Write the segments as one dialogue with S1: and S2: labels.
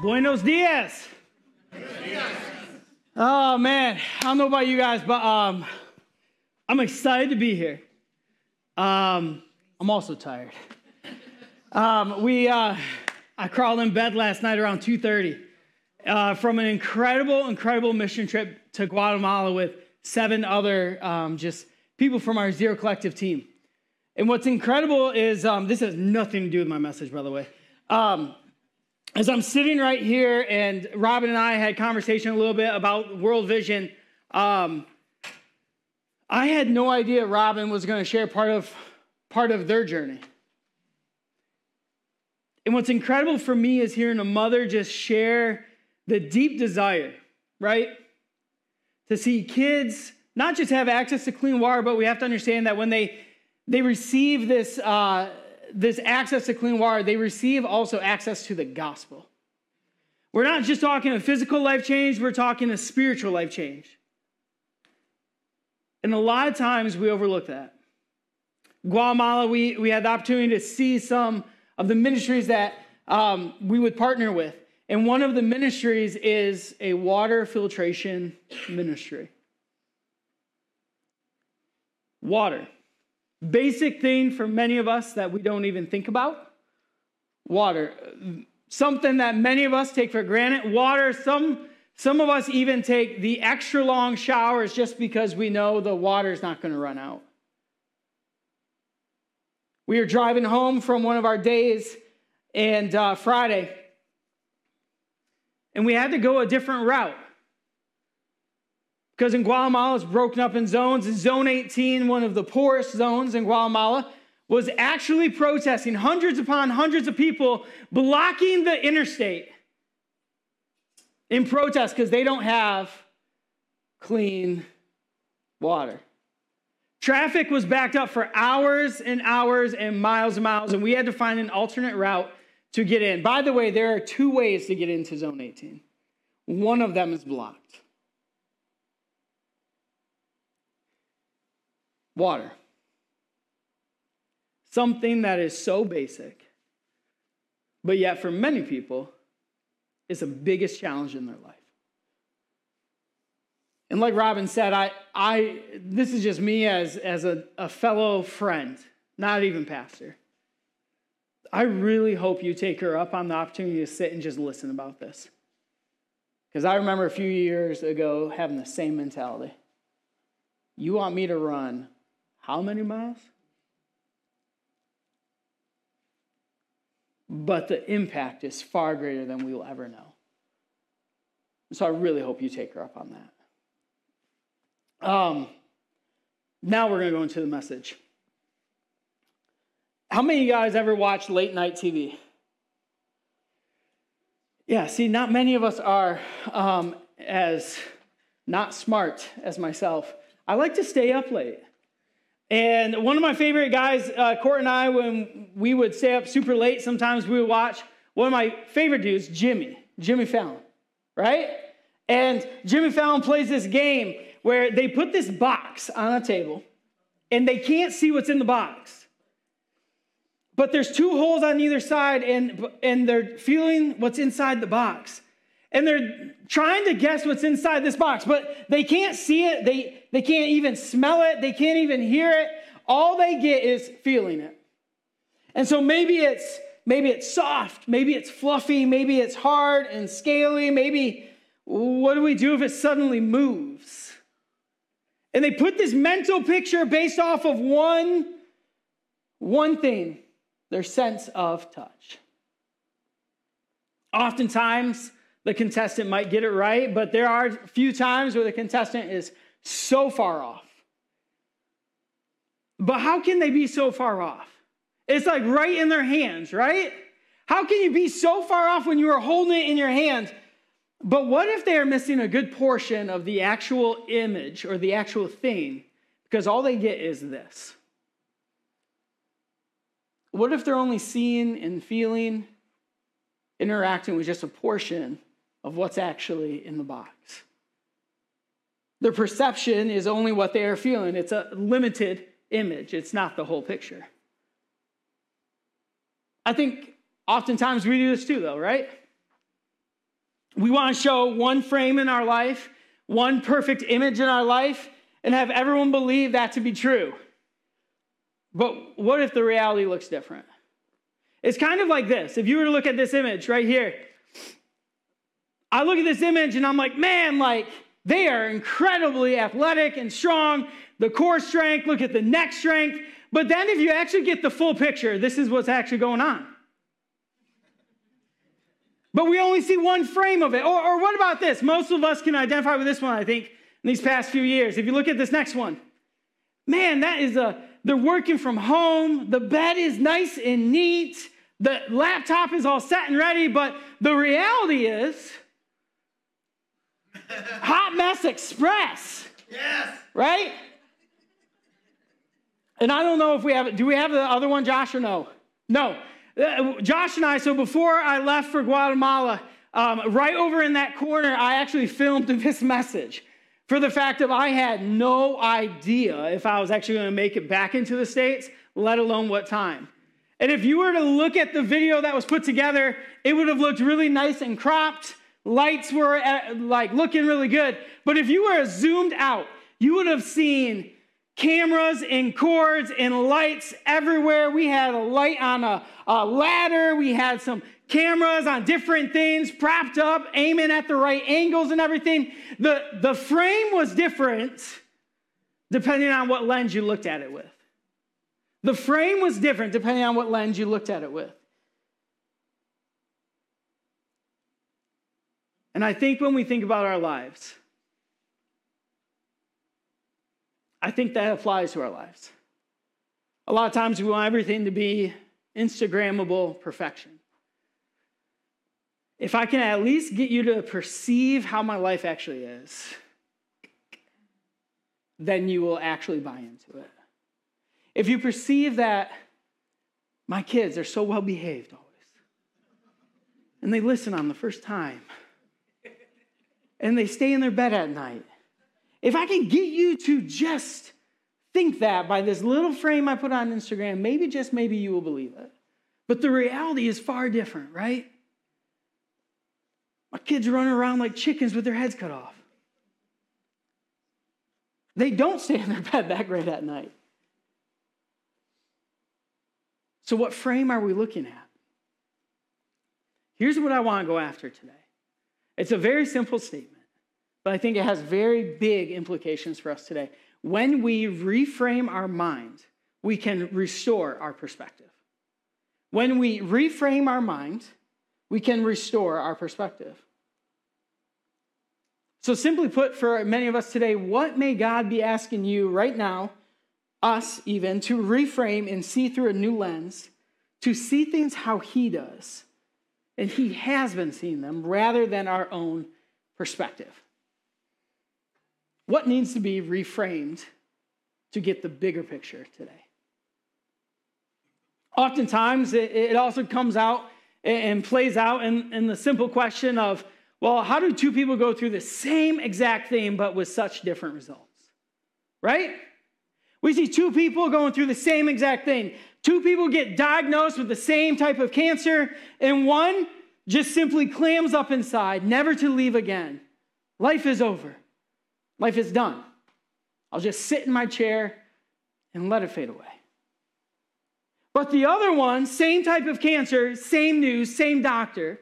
S1: Buenos dias. Oh man, I don't know about you guys, but um, I'm excited to be here. Um, I'm also tired. Um, we, uh, I crawled in bed last night around 2:30 uh, from an incredible, incredible mission trip to Guatemala with seven other um, just people from our Zero Collective team. And what's incredible is um, this has nothing to do with my message, by the way. As I'm sitting right here, and Robin and I had conversation a little bit about World Vision. Um, I had no idea Robin was going to share part of part of their journey. And what's incredible for me is hearing a mother just share the deep desire, right? To see kids not just have access to clean water, but we have to understand that when they they receive this uh, this access to clean water, they receive also access to the gospel. We're not just talking a physical life change, we're talking a spiritual life change. And a lot of times we overlook that. Guatemala, we, we had the opportunity to see some of the ministries that um, we would partner with. And one of the ministries is a water filtration ministry. Water. Basic thing for many of us that we don't even think about. Water. Something that many of us take for granted. Water, some, some of us even take the extra long showers just because we know the water is not going to run out. We were driving home from one of our days and uh, Friday, and we had to go a different route. Because in Guatemala, it's broken up in zones. And zone 18, one of the poorest zones in Guatemala, was actually protesting, hundreds upon hundreds of people blocking the interstate in protest because they don't have clean water. Traffic was backed up for hours and hours and miles and miles, and we had to find an alternate route to get in. By the way, there are two ways to get into Zone 18. One of them is blocked. Water. Something that is so basic, but yet for many people is the biggest challenge in their life. And like Robin said, I, I, this is just me as, as a, a fellow friend, not even pastor. I really hope you take her up on the opportunity to sit and just listen about this. Because I remember a few years ago having the same mentality. You want me to run how many miles? But the impact is far greater than we will ever know. So I really hope you take her up on that. Um, now we're going to go into the message. How many of you guys ever watch late night TV? Yeah, see, not many of us are um, as not smart as myself. I like to stay up late. And one of my favorite guys, uh, Court and I, when we would stay up super late, sometimes we would watch one of my favorite dudes, Jimmy, Jimmy Fallon, right? And Jimmy Fallon plays this game where they put this box on a table and they can't see what's in the box. But there's two holes on either side and, and they're feeling what's inside the box. And they're trying to guess what's inside this box, but they can't see it. They, they can't even smell it. They can't even hear it. All they get is feeling it. And so maybe it's maybe it's soft, maybe it's fluffy, maybe it's hard and scaly, maybe what do we do if it suddenly moves? And they put this mental picture based off of one one thing, their sense of touch. Oftentimes, the contestant might get it right, but there are a few times where the contestant is so far off. But how can they be so far off? It's like right in their hands, right? How can you be so far off when you are holding it in your hand? But what if they are missing a good portion of the actual image or the actual thing because all they get is this? What if they're only seeing and feeling, interacting with just a portion of what's actually in the box. Their perception is only what they are feeling. It's a limited image, it's not the whole picture. I think oftentimes we do this too, though, right? We want to show one frame in our life, one perfect image in our life, and have everyone believe that to be true. But what if the reality looks different? It's kind of like this. If you were to look at this image right here, I look at this image and I'm like, man, like they are incredibly athletic and strong. The core strength, look at the neck strength. But then if you actually get the full picture, this is what's actually going on. But we only see one frame of it. Or, or what about this? Most of us can identify with this one, I think, in these past few years. If you look at this next one, man, that is a, they're working from home. The bed is nice and neat. The laptop is all set and ready. But the reality is, Hot Mess Express.
S2: Yes.
S1: Right? And I don't know if we have it. Do we have the other one, Josh, or no? No. Uh, Josh and I, so before I left for Guatemala, um, right over in that corner, I actually filmed this message for the fact of I had no idea if I was actually going to make it back into the States, let alone what time. And if you were to look at the video that was put together, it would have looked really nice and cropped. Lights were at, uh, like looking really good. But if you were zoomed out, you would have seen cameras and cords and lights everywhere. We had a light on a, a, ladder. We had some cameras on different things propped up, aiming at the right angles and everything. The, the frame was different depending on what lens you looked at it with. The frame was different depending on what lens you looked at it with. And I think when we think about our lives, I think that applies to our lives. A lot of times we want everything to be Instagrammable perfection. If I can at least get you to perceive how my life actually is, then you will actually buy into it. If you perceive that my kids are so well behaved always, and they listen on the first time, and they stay in their bed at night, if I can get you to just think that by this little frame I put on Instagram, maybe just maybe you will believe it. But the reality is far different, right? My kids running around like chickens with their heads cut off. They don't stay in their bed that great at night. So, what frame are we looking at? Here's what I want to go after today it's a very simple statement but I think it has very big implications for us today. When we reframe our mind, we can restore our perspective. When we reframe our mind, we can restore our perspective. So, simply put, for many of us today, what may God be asking you right now, us even, to reframe and see through a new lens, to see things how He does? And He has been seeing them rather than our own perspective. What needs to be reframed to get the bigger picture today? Oftentimes, it also comes out and plays out in, the simple question of, well, how do two people go through the same exact thing but with such different results? Right? We see two people going through the same exact thing. Two people get diagnosed with the same type of cancer, and one just simply clams up inside, never to leave again. Life is over. Life is done. I'll just sit in my chair and let it fade away. But the other one, same type of cancer, same news, same doctor,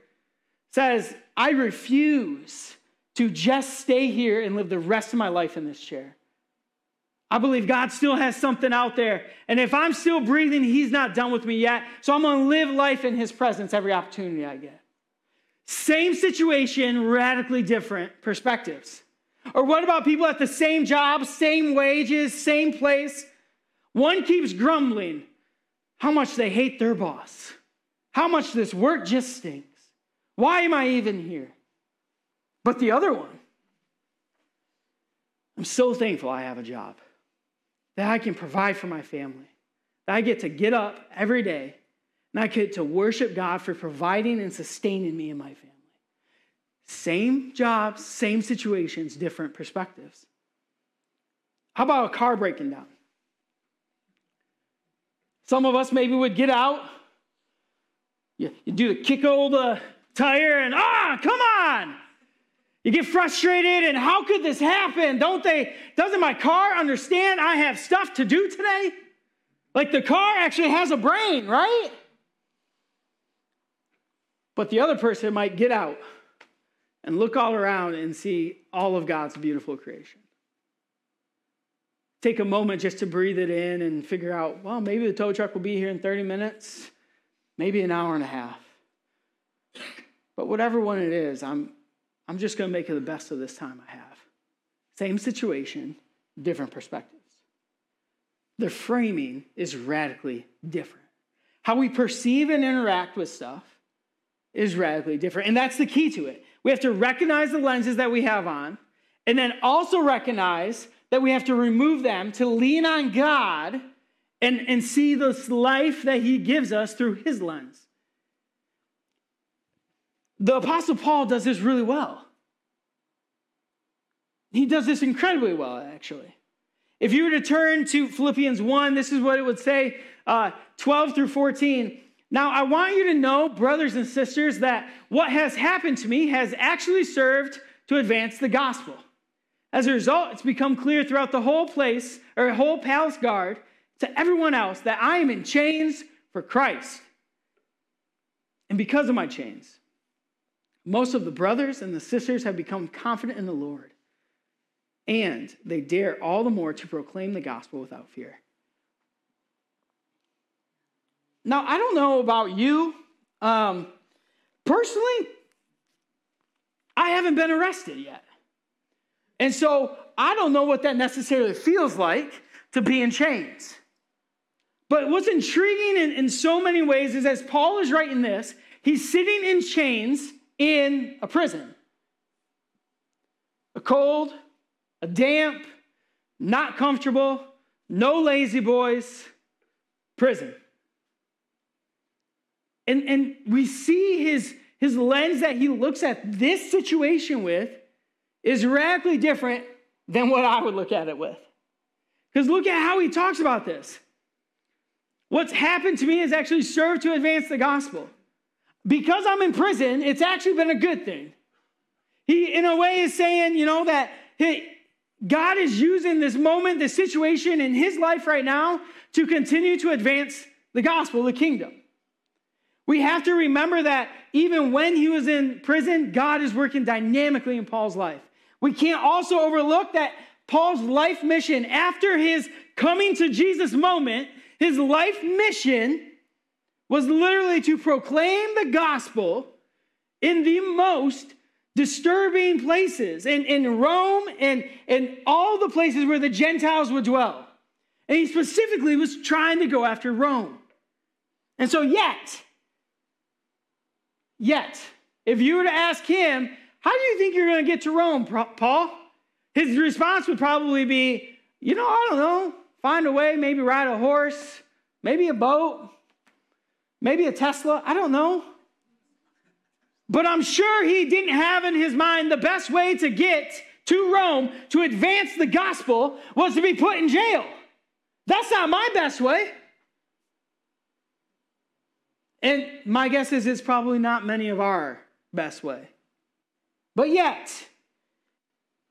S1: says, I refuse to just stay here and live the rest of my life in this chair. I believe God still has something out there. And if I'm still breathing, He's not done with me yet. So I'm going to live life in His presence every opportunity I get. Same situation, radically different perspectives. Or what about people at the same job, same wages, same place? One keeps grumbling how much they hate their boss, how much this work just stinks. Why am I even here? But the other one, I'm so thankful I have a job, that I can provide for my family, that I get to get up every day and I get to worship God for providing and sustaining me and my family. Same jobs, same situations, different perspectives. How about a car breaking down? Some of us maybe would get out, you, you do the kick the tire, and ah, come on, You get frustrated, and how could this happen? Don't they, doesn't my car understand I have stuff to do today? Like the car actually has a brain, right? But the other person might get out and look all around and see all of God's beautiful creation. Take a moment just to breathe it in and figure out, well, maybe the tow truck will be here in 30 minutes, maybe an hour and a half. But whatever one it is, I'm, I'm just going to make it the best of this time I have. Same situation, different perspectives. The framing is radically different. How we perceive and interact with stuff is radically different. And that's the key to it. We have to recognize the lenses that we have on, and then also recognize that we have to remove them to lean on God and, and see this life that He gives us through His lens. The Apostle Paul does this really well. He does this incredibly well, actually. If you were to turn to Philippians 1, this is what it would say uh, 12 through 14. Now, I want you to know, brothers and sisters, that what has happened to me has actually served to advance the gospel. As a result, it's become clear throughout the whole place, or whole palace guard, to everyone else that I am in chains for Christ. And because of my chains, most of the brothers and the sisters have become confident in the Lord and they dare all the more to proclaim the gospel without fear. Now, I don't know about you. Um, personally, I haven't been arrested yet. And so I don't know what that necessarily feels like to be in chains. But what's intriguing in, in so many ways is as Paul is writing this, he's sitting in chains in a prison. A cold, a damp, not comfortable, no lazy boys prison. And, and we see his, his lens that he looks at this situation with is radically different than what I would look at it with. Because look at how he talks about this. What's happened to me has actually served to advance the gospel. Because I'm in prison, it's actually been a good thing. He, in a way, is saying, you know, that hey, God is using this moment, this situation in his life right now to continue to advance the gospel, the kingdom. We have to remember that even when he was in prison, God is working dynamically in Paul's life. We can't also overlook that Paul's life mission, after his coming to Jesus moment, his life mission was literally to proclaim the gospel in the most disturbing places in, in Rome and, and all the places where the Gentiles would dwell. And he specifically was trying to go after Rome. And so, yet, yet, if you were to ask him, how do you think you're going to get to Rome, Paul? His response would probably be, you know, I don't know, find a way, maybe ride a horse, maybe a boat, maybe a Tesla, I don't know. But I'm sure he didn't have in his mind the best way to get to Rome to advance the gospel was to be put in jail. That's not my best way. And my guess is it's probably not many of our best way. But yet,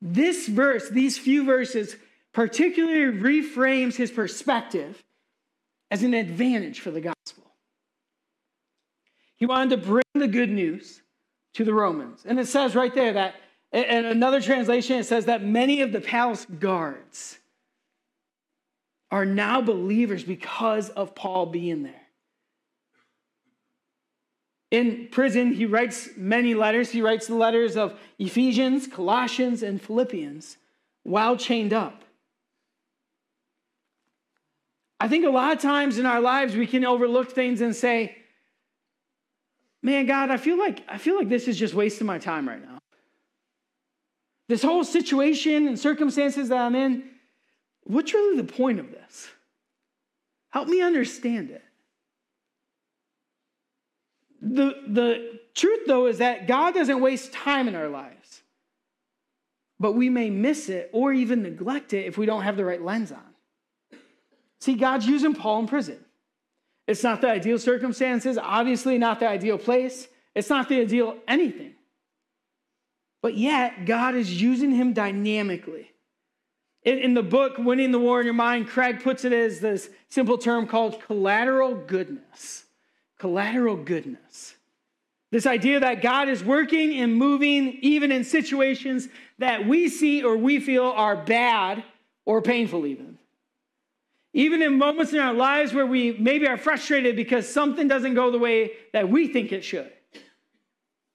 S1: this verse, these few verses, particularly reframes his perspective as an advantage for the gospel. He wanted to bring the good news to the Romans. And it says right there that, in another translation, it says that many of the palace guards are now believers because of Paul being there. In prison, he writes many letters. He writes the letters of Ephesians, Colossians, and Philippians while chained up. I think a lot of times in our lives we can overlook things and say, man, God, I feel like I feel like this is just wasting my time right now. This whole situation and circumstances that I'm in, what's really the point of this? Help me understand it. The, the truth, though, is that God doesn't waste time in our lives, but we may miss it or even neglect it if we don't have the right lens on. See, God's using Paul in prison. It's not the ideal circumstances, obviously, not the ideal place. It's not the ideal anything. but yet God is using him dynamically. In, in the book, Winning the War in Your Mind, Craig puts it as this simple term called collateral goodness. Collateral goodness. This idea that God is working and moving even in situations that we see or we feel are bad or painful, even. Even in moments in our lives where we maybe are frustrated because something doesn't go the way that we think it should.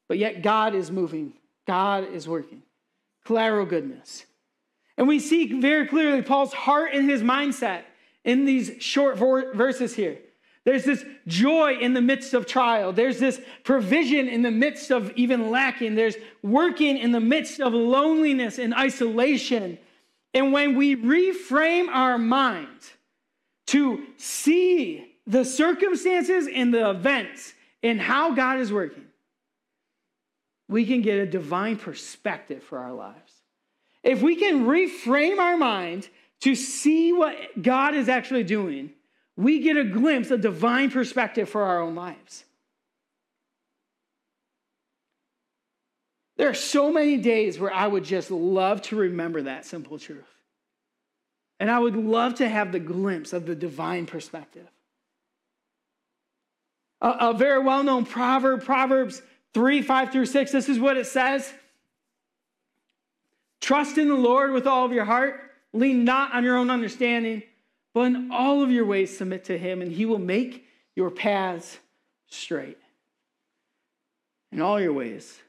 S1: But yet God is moving, God is working. Collateral goodness. And we see very clearly Paul's heart and his mindset in these short verses here. There's this joy in the midst of trial. There's this provision in the midst of even lacking. There's working in the midst of loneliness and isolation. And when we reframe our mind to see the circumstances and the events and how God is working, we can get a divine perspective for our lives. If we can reframe our mind to see what God is actually doing, we get a glimpse, a divine perspective for our own lives. There are so many days where I would just love to remember that simple truth. And I would love to have the glimpse of the divine perspective. A, a very well known proverb, Proverbs 3 5 through 6, this is what it says Trust in the Lord with all of your heart, lean not on your own understanding. But in all of your ways, submit to him, and he will make your paths straight. In all your ways,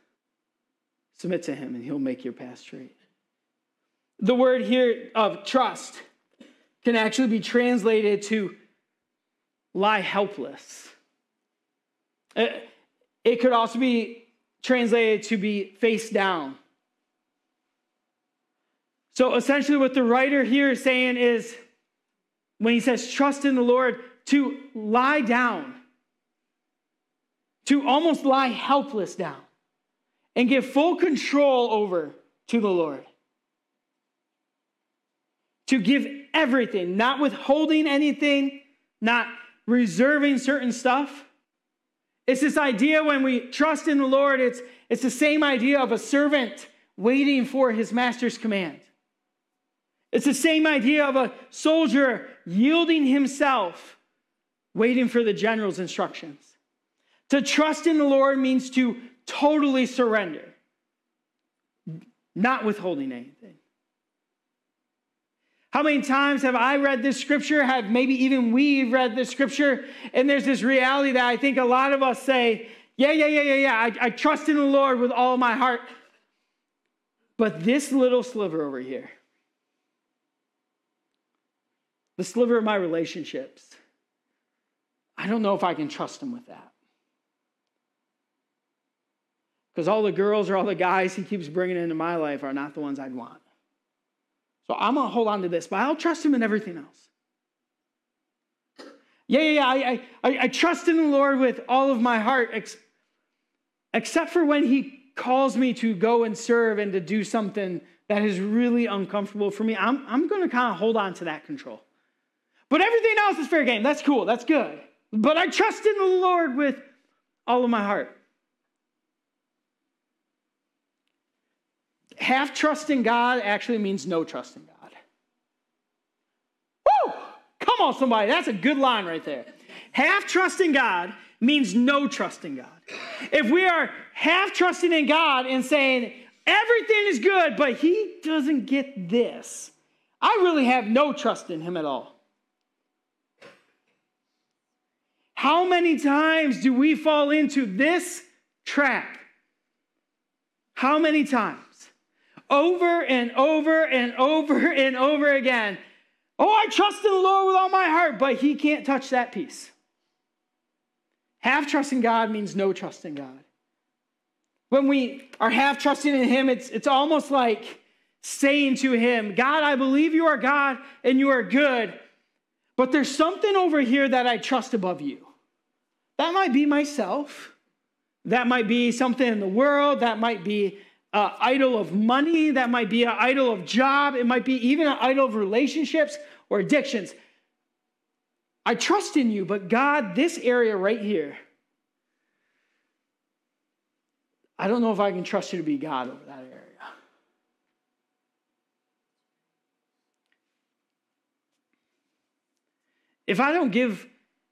S1: submit to him, and he'll make your path straight. The word here of trust can actually be translated to lie helpless. Uh, it could also be translated to be face down. So essentially, what the writer here is saying is when he says trust in the Lord, to lie down, to almost lie helpless down, and give full control over to the Lord. To give everything, not withholding anything, not reserving certain stuff. It's this idea when we trust in the Lord, it's, it's the same idea of a servant waiting for his master's command. It's the same idea of a soldier yielding himself, waiting for the general's instructions. To trust in the Lord means to totally surrender, not withholding anything. How many times have I read this scripture? Have maybe even we read this scripture? And there's this reality that I think a lot of us say, yeah, yeah, yeah, yeah, yeah. I, I trust in the Lord with all my heart. But this little sliver over here, the sliver of my relationships. I don't know if I can trust him with that. Because all the girls or all the guys he keeps bringing into my life are not the ones I'd want. So I'm going to hold on to this, but I'll trust him in everything else. Yeah, yeah, yeah. I, I, I trust in the Lord with all of my heart, ex- except for when he calls me to go and serve and to do something that is really uncomfortable for me. I'm, I'm going to kind of hold on to that control. But everything else is fair game. That's cool. That's good. But I trust in the Lord with all of my heart. Half trust in God actually means no trust in God. Woo! Come on, somebody. That's a good line right there. Half trust in God means no trust in God. If we are half trusting in God and saying everything is good, but He doesn't get this, I really have no trust in Him at all. How many times do we fall into this trap? How many times? Over and over and over and over again. Oh, I trust in the Lord with all my heart, but He can't touch that piece. Half trusting God means no trust in God. When we are half trusting in Him, it's, it's almost like saying to Him, God, I believe you are God and you are good, but there's something over here that I trust above you. That might be myself. That might be something in the world. That might be an idol of money. That might be an idol of job. It might be even an idol of relationships or addictions. I trust in you, but God, this area right here, I don't know if I can trust you to be God over that area. If I don't give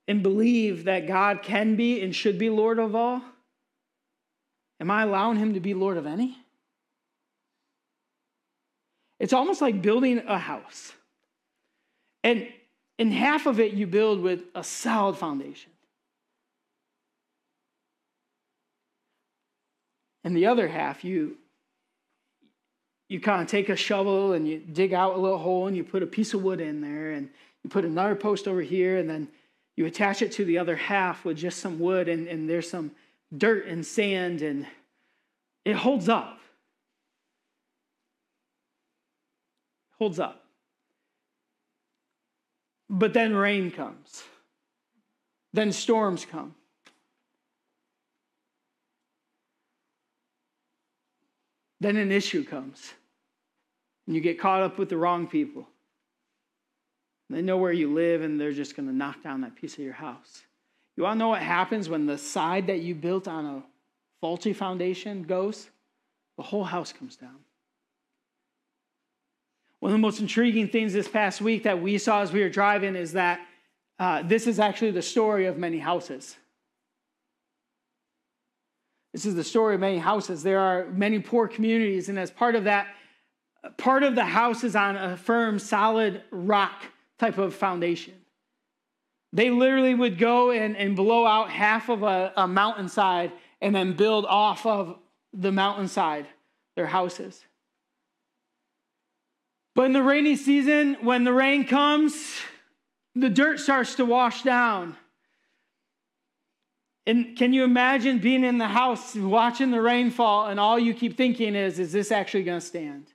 S1: and believe that God can be and should be Lord of all, am I allowing him to be Lord of any? It's almost like building a house. And in half of it, you build with a solid foundation. And the other half, you, you kind of take a shovel and you dig out a little hole and you put a piece of wood in there and you put another post over here and then you attach it to the other half with just some wood and, and there's some dirt and sand and it holds up. Holds up. But then rain comes. Then storms come. Then an issue comes. And you get caught up with the wrong people. They know where you live and they're just going to knock down that piece of your house. You all know what happens when the side that you built on a faulty foundation goes? The whole house comes down. One of the most intriguing things this past week that we saw as we were driving is that uh, this is actually the story of many houses. This is the story of many houses. There are many poor communities, and as part of that, part of the house is on a firm, solid rock type of foundation. They literally would go and, and blow out half of a, a mountainside and then build off of the mountainside their houses. But in the rainy season, when the rain comes, the dirt starts to wash down. And can you imagine being in the house watching the rainfall and all you keep thinking is, is this actually going to stand?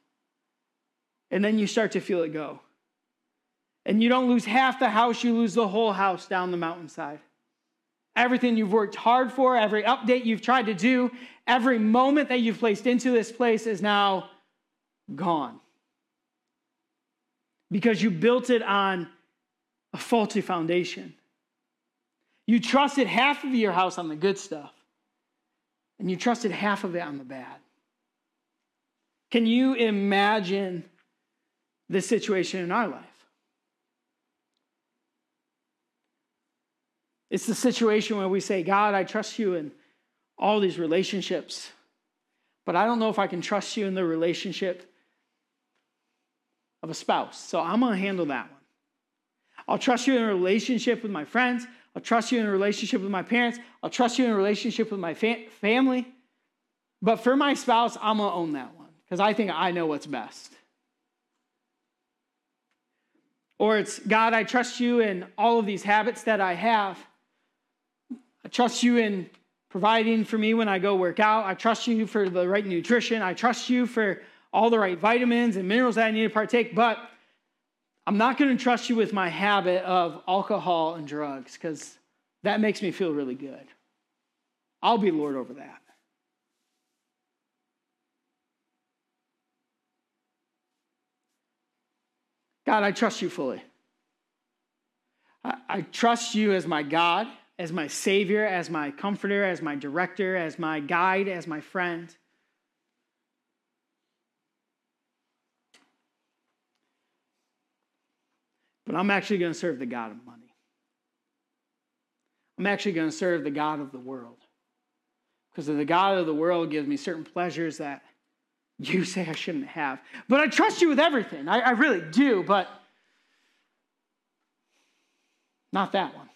S1: And then you start to feel it go. And you don't lose half the house, you lose the whole house down the mountainside. Everything you've worked hard for, every update you've tried to do, every moment that you've placed into this place is now gone because you built it on a faulty foundation. You trusted half of your house on the good stuff, and you trusted half of it on the bad. Can you imagine this situation in our life? It's the situation where we say, God, I trust you in all these relationships, but I don't know if I can trust you in the relationship of a spouse. So I'm going to handle that one. I'll trust you in a relationship with my friends. I'll trust you in a relationship with my parents. I'll trust you in a relationship with my fa- family. But for my spouse, I'm going to own that one because I think I know what's best. Or it's, God, I trust you in all of these habits that I have. I trust you in providing for me when I go work out. I trust you for the right nutrition. I trust you for all the right vitamins and minerals that I need to partake, but I'm not going to trust you with my habit of alcohol and drugs because that makes me feel really good. I'll be Lord over that. God, I trust you fully. I, I, trust you as my God, as my Savior, as my comforter, as my director, as my guide, as my friend. But I'm actually going to serve the God of money. I'm actually going to serve the God of the world. Because the God of the world gives me certain pleasures that you say I shouldn't have. But I trust you with everything. I, I really do, but not that one.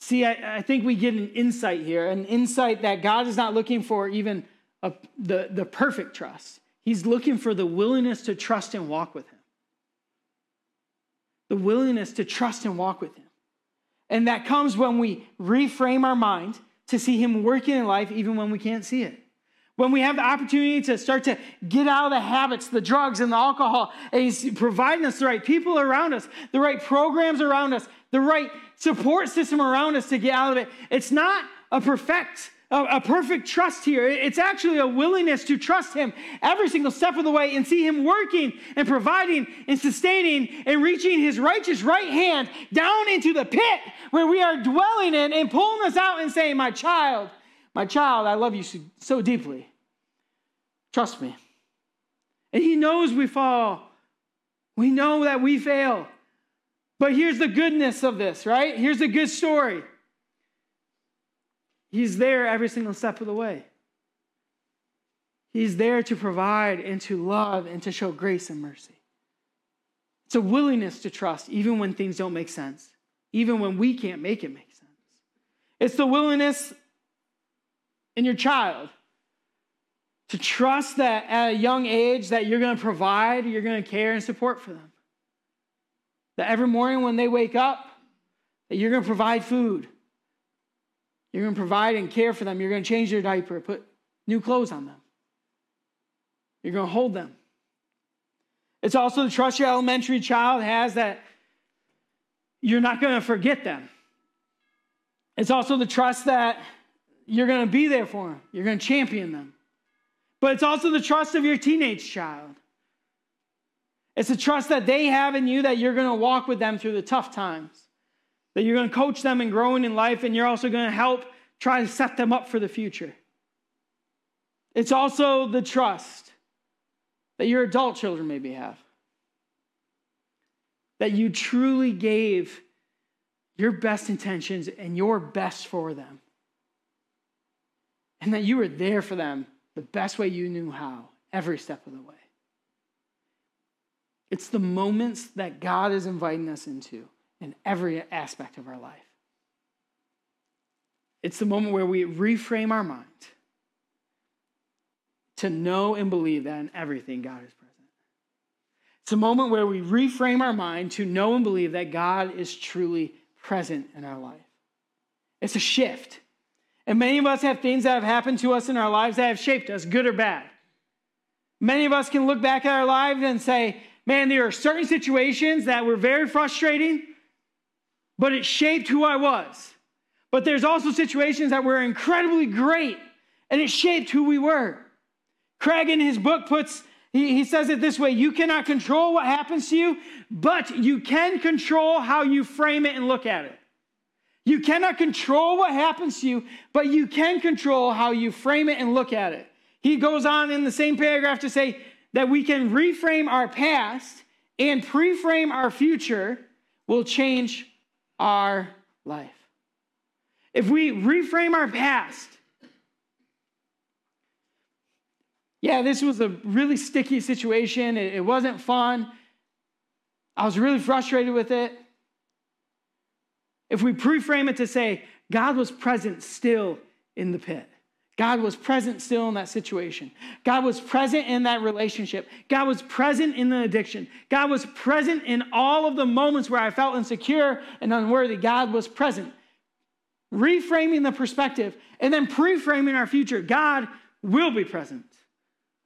S1: See, I, I, think we get an insight here, an insight that God is not looking for even a, the, the perfect trust. He's looking for the willingness to trust and walk with Him. The willingness to trust and walk with Him. And that comes when we reframe our mind to see Him working in life even when we can't see it. When we have the opportunity to start to get out of the habits, the drugs and the alcohol, and He's providing us the right people around us, the right programs around us, the right support system around us to get out of it. It's not a perfect a, a, perfect trust here. It's actually a willingness to trust Him every single step of the way and see Him working and providing and sustaining and reaching His righteous right hand down into the pit where we are dwelling in and pulling us out and saying, My child, my child, I love you so, deeply. Trust me. And He knows we fall, we know that we fail. But here's the goodness of this, right? Here's the good story. He's there every single step of the way. He's there to provide and to love and to show grace and mercy. It's a willingness to trust even when things don't make sense, even when we can't make it make sense. It's the willingness in your child to trust that at a young age that you're going to provide, you're going to care and support for them. That every morning when they wake up, that you're going to provide food. You're going to provide and care for them. You're going to change their diaper, put new clothes on them. You're going to hold them. It's also the trust your elementary child has that you're not going to forget them. It's also the trust that you're going to be there for them, you're going to champion them. But it's also the trust of your teenage child it's a trust that they have in you that you're going to walk with them through the tough times, that you're going to coach them in growing in life, and you're also going to help try to set them up for the future. It's also the trust that your adult children maybe have, that you truly gave your best intentions and your best for them, and that you were there for them the best way you knew how every step of the way. It's the moments that God is inviting us into in every aspect of our life. It's the moment where we reframe our mind to know and believe that in everything God is present. It's a moment where we reframe our mind to know and believe that God is truly present in our life. It's a shift. And many of us have things that have happened to us in our lives that have shaped us, good or bad. Many of us can look back at our lives and say, man, there are certain situations that were very frustrating, but it shaped who I was. But there's also situations that were incredibly great, and it shaped who we were. Craig, in his book, puts he, he says it this way you cannot control what happens to you, but you can control how you frame it and look at it. You cannot control what happens to you, but you can control how you frame it and look at it. He goes on in the same paragraph to say, that we can reframe our past and pre-frame our future will change our life. If we reframe our past, yeah, this was a really sticky situation. It, wasn't fun. I was really frustrated with it. If we pre-frame it to say, God was present still in the pit. God was present still in that situation. God was present in that relationship. God was present in the addiction. God was present in all of the moments where I felt insecure and unworthy. God was present. Reframing the perspective and then pre framing our future. God will be present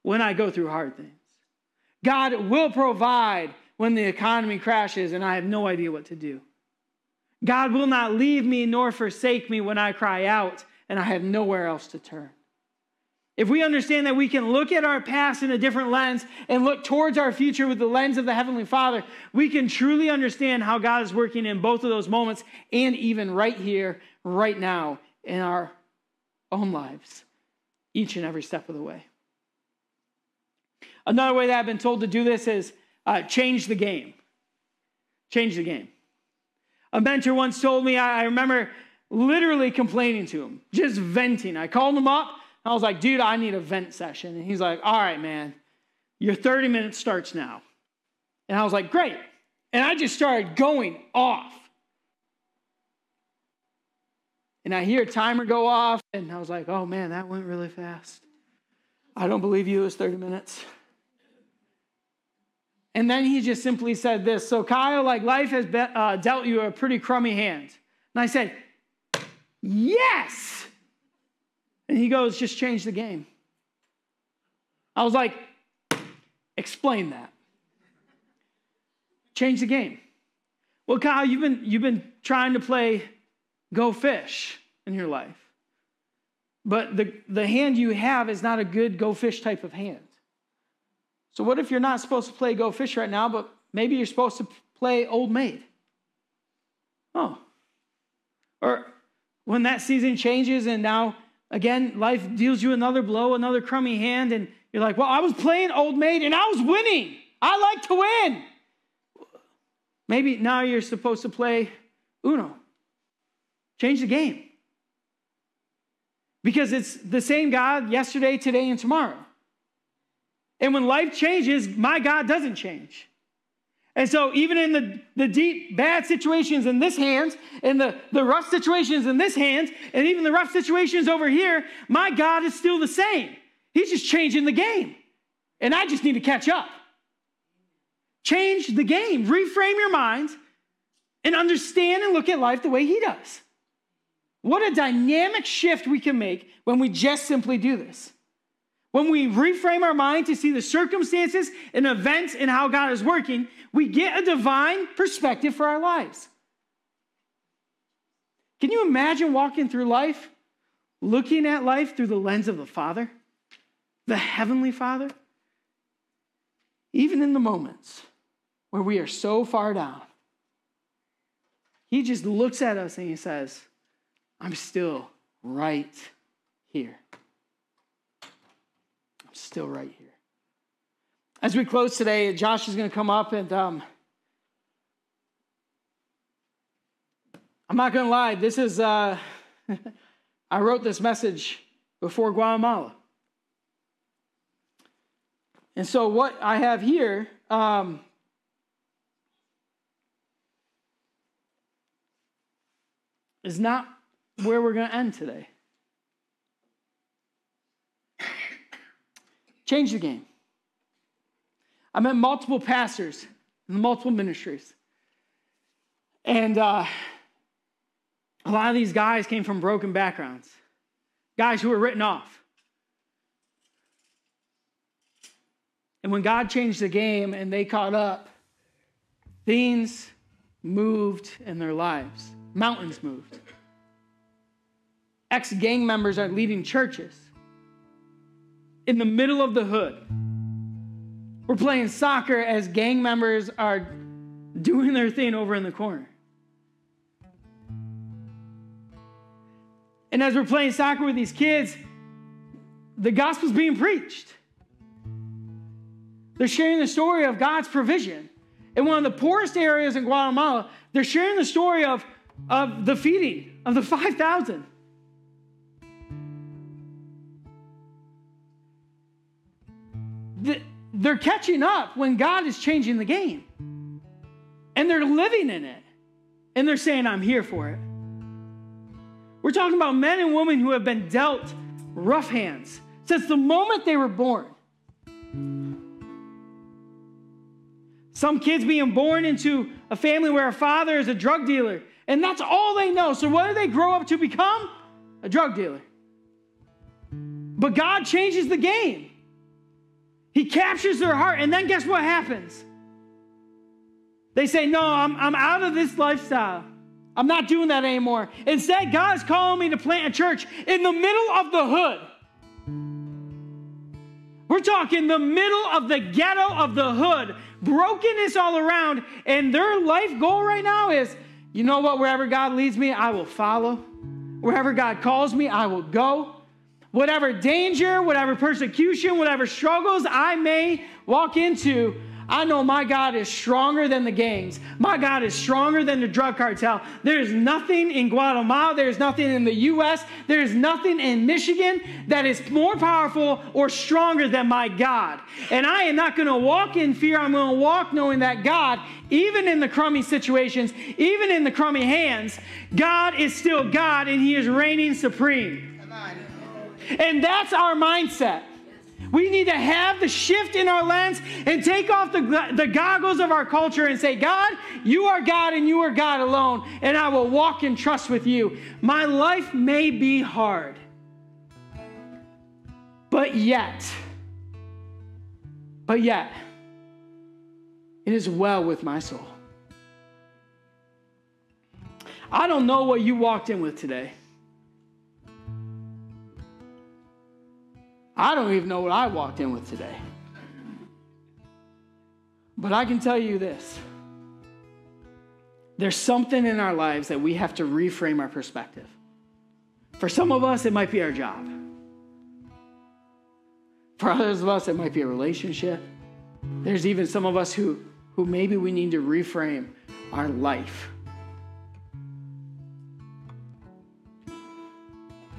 S1: when I go through hard things. God will provide when the economy crashes and I have no idea what to do. God will not leave me nor forsake me when I cry out and I have nowhere else to turn. If we understand that we can look at our past in a different lens and look towards our future with the lens of the Heavenly Father, we can truly understand how God is working in both of those moments and even right here, right now in our own lives, each and every step of the way. Another way that I've been told to do this is uh, change the game. Change the game. A mentor once told me, I remember literally complaining to him, just venting. I called him up. I was like, dude, I need a vent session. And he's like, all right, man, your 30 minutes starts now. And I was like, great. And I just started going off. And I hear a timer go off, and I was like, oh man, that went really fast. I don't believe you, it was 30 minutes. And then he just simply said this So, Kyle, like life has be- uh, dealt you a pretty crummy hand. And I said, Yes. And he goes, Just change the game. I was like, Explain that. Change the game. Well, Kyle, you've been, you've been trying to play go fish in your life. but the, the hand you have is not a good go fish type of hand. So, what if you're not supposed to play go fish right now, but maybe you're supposed to play old maid? Oh. Or when that season changes and now, again, life deals you another blow, another crummy hand, and you're like, well, I was playing old maid and I was winning. I like to win. Maybe now you're supposed to play Uno. Change the game. Because it's the same God yesterday, today, and tomorrow. And when life changes, my God doesn't change. And so, even in the, the deep, bad situations in this hand, and the, the rough situations in this hand, and even the rough situations over here, my God is still the same. He's just changing the game. And I just need to catch up. Change the game, reframe your mind, and understand and look at life the way He does. What a dynamic shift we can make when we just simply do this. When we reframe our mind to see the circumstances and events and how God is working, we get a divine perspective for our lives. Can you imagine walking through life, looking at life through the lens of the Father, the Heavenly Father? Even in the moments where we are so far down, He just looks at us and He says, I'm still right here I'm still right here. As we close today, Josh is going to come up and um, I'm not going to lie, this is, uh, I wrote this message before Guatemala. And so, what I have here um, is not where we're going to end today. Change the game. I met multiple pastors in multiple ministries. And uh, a lot of these guys came from broken backgrounds, guys who were written off. And when God changed the game and they caught up, things moved in their lives, mountains moved. Ex gang members are leading churches in the middle of the hood. We're playing soccer as gang members are doing their thing over in the corner. And as we're playing soccer with these kids, the gospel's being preached. They're sharing the story of God's provision. In one of the poorest areas in Guatemala, they're sharing the story of, of the feeding of the 5,000. They're catching up when God is changing the game. And they're living in it. And they're saying, I'm here for it. We're talking about men and women who have been dealt rough hands since the moment they were born. Some kids being born into a family where a father is a drug dealer, and that's all they know. So, what do they grow up to become? A drug dealer. But God changes the game. He captures their heart, and then guess what happens? They say, No, I'm, I'm out of this lifestyle. I'm not doing that anymore. Instead, God's calling me to plant a church in the middle of the hood. We're talking the middle of the ghetto of the hood, brokenness all around, and their life goal right now is you know what? Wherever God leads me, I will follow. Wherever God calls me, I will go. Whatever danger, whatever persecution, whatever struggles I may walk into, I know my God is stronger than the gangs. My God is stronger than the drug cartel. There's nothing in Guatemala, there's nothing in the US, there's nothing in Michigan that is more powerful or stronger than my God. And I am not going to walk in fear. I'm going to walk knowing that God, even in the crummy situations, even in the crummy hands, God is still God and He is reigning supreme. And that's our mindset. We need to have the shift in our lens and take off the, the goggles of our culture and say, God, you are God and you are God alone, and I will walk in trust with you. My life may be hard, but yet, but yet, it is well with my soul. I don't know what you walked in with today. I don't even know what I walked in with today. But I can tell you this there's something in our lives that we have to reframe our perspective. For some of us, it might be our job. For others of us, it might be a relationship. There's even some of us who, who maybe we need to reframe our life.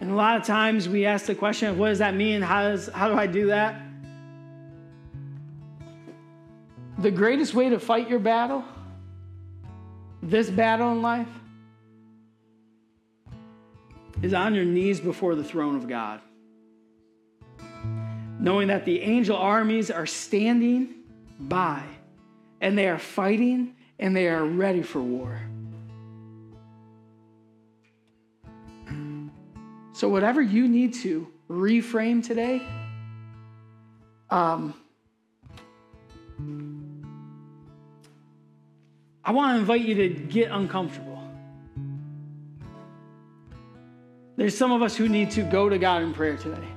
S1: And a lot of times we ask the question of what does that mean? How, does, how do I do that? The greatest way to fight your battle, this battle in life, is on your knees before the throne of God. Knowing that the angel armies are standing by and they are fighting and they are ready for war. So, whatever you need to reframe today, um, I want to invite you to get uncomfortable. There's some of us who need to go to God in prayer today.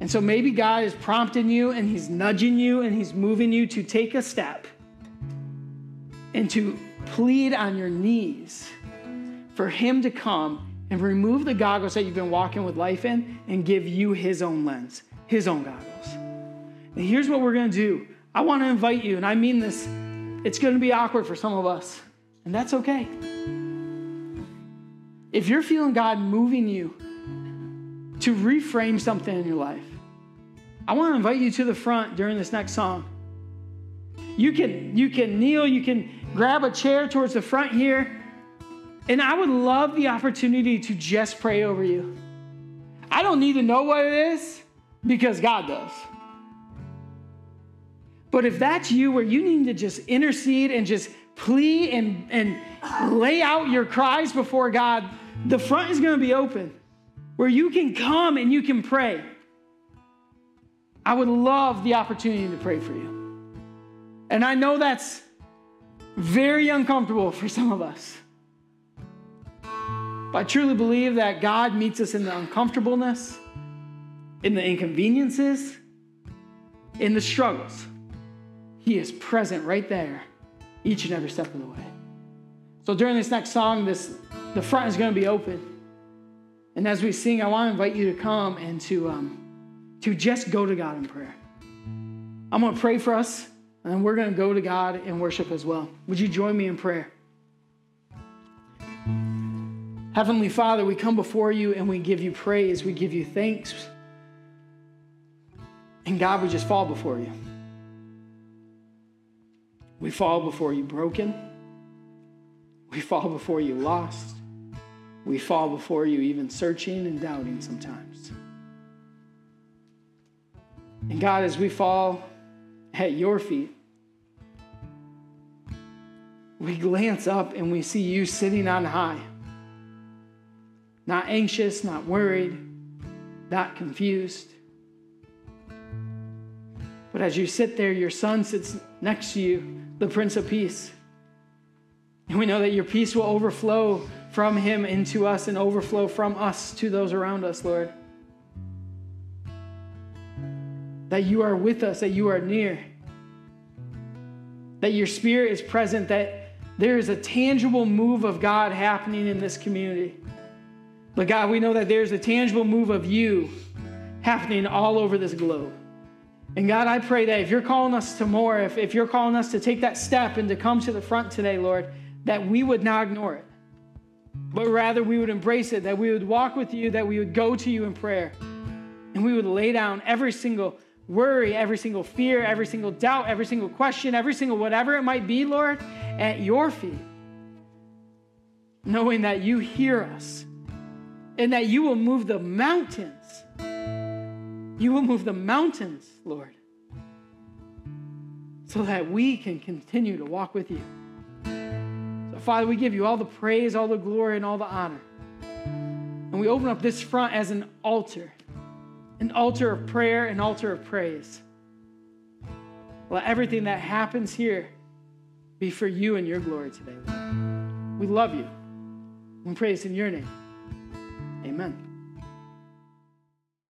S1: And so maybe God is prompting you and He's nudging you and He's moving you to take a step and to plead on your knees for Him to come and remove the goggles that you've been walking with life in and give you His own lens, His own goggles. And here's what we're going to do I want to invite you, and I mean this, it's going to be awkward for some of us, and that's okay. If you're feeling God moving you to reframe something in your life, I want to invite you to the front during this next song. You can you can kneel, you can grab a chair towards the front here. And I would love the opportunity to just pray over you. I don't need to know what it is because God does. But if that's you, where you need to just intercede and just plead and, and lay out your cries before God, the front is going to be open where you can come and you can pray. I would love the opportunity to pray for you. And I know that's very uncomfortable for some of us. But I truly believe that God meets us in the uncomfortableness, in the inconveniences, in the struggles. He is present right there each and every step of the way. So during this next song, this the front is going to be open. And as we sing, I want to invite you to come and to, um, to just go to God in prayer. I'm going to pray for us, and we're going to go to God in worship as well. Would you join me in prayer? Heavenly Father, we come before you and we give you praise, we give you thanks. And God, we just fall before you. We fall before you broken. We fall before you lost. We fall before you, even searching and doubting sometimes. And God, as we fall at your feet, we glance up and we see you sitting on high. Not anxious, not worried, not confused. But as you sit there, your son sits next to you, the Prince of Peace. And we know that your peace will overflow from him into us and overflow from us to those around us, Lord. That you are with us, that you are near, that your spirit is present, that there is a tangible move of God happening in this community. But God, we know that there's a tangible move of you happening all over this globe. And God, I pray that if you're calling us to more, if, if you're calling us to take that step and to come to the front today, Lord, that we would not ignore it, but rather we would embrace it, that we would walk with you, that we would go to you in prayer, and we would lay down every single worry, every single fear, every single doubt, every single question, every single whatever it might be, Lord, at your feet, knowing that you hear us and that you will move the mountains. You will move the mountains, Lord, so that we can continue to walk with you. So, Father, we give you all the praise, all the glory, and all the honor. And we open up this front as an altar, an altar of prayer, an altar of praise. Let everything that happens here be for you and your glory today. We love you. We praise in your name. Amen.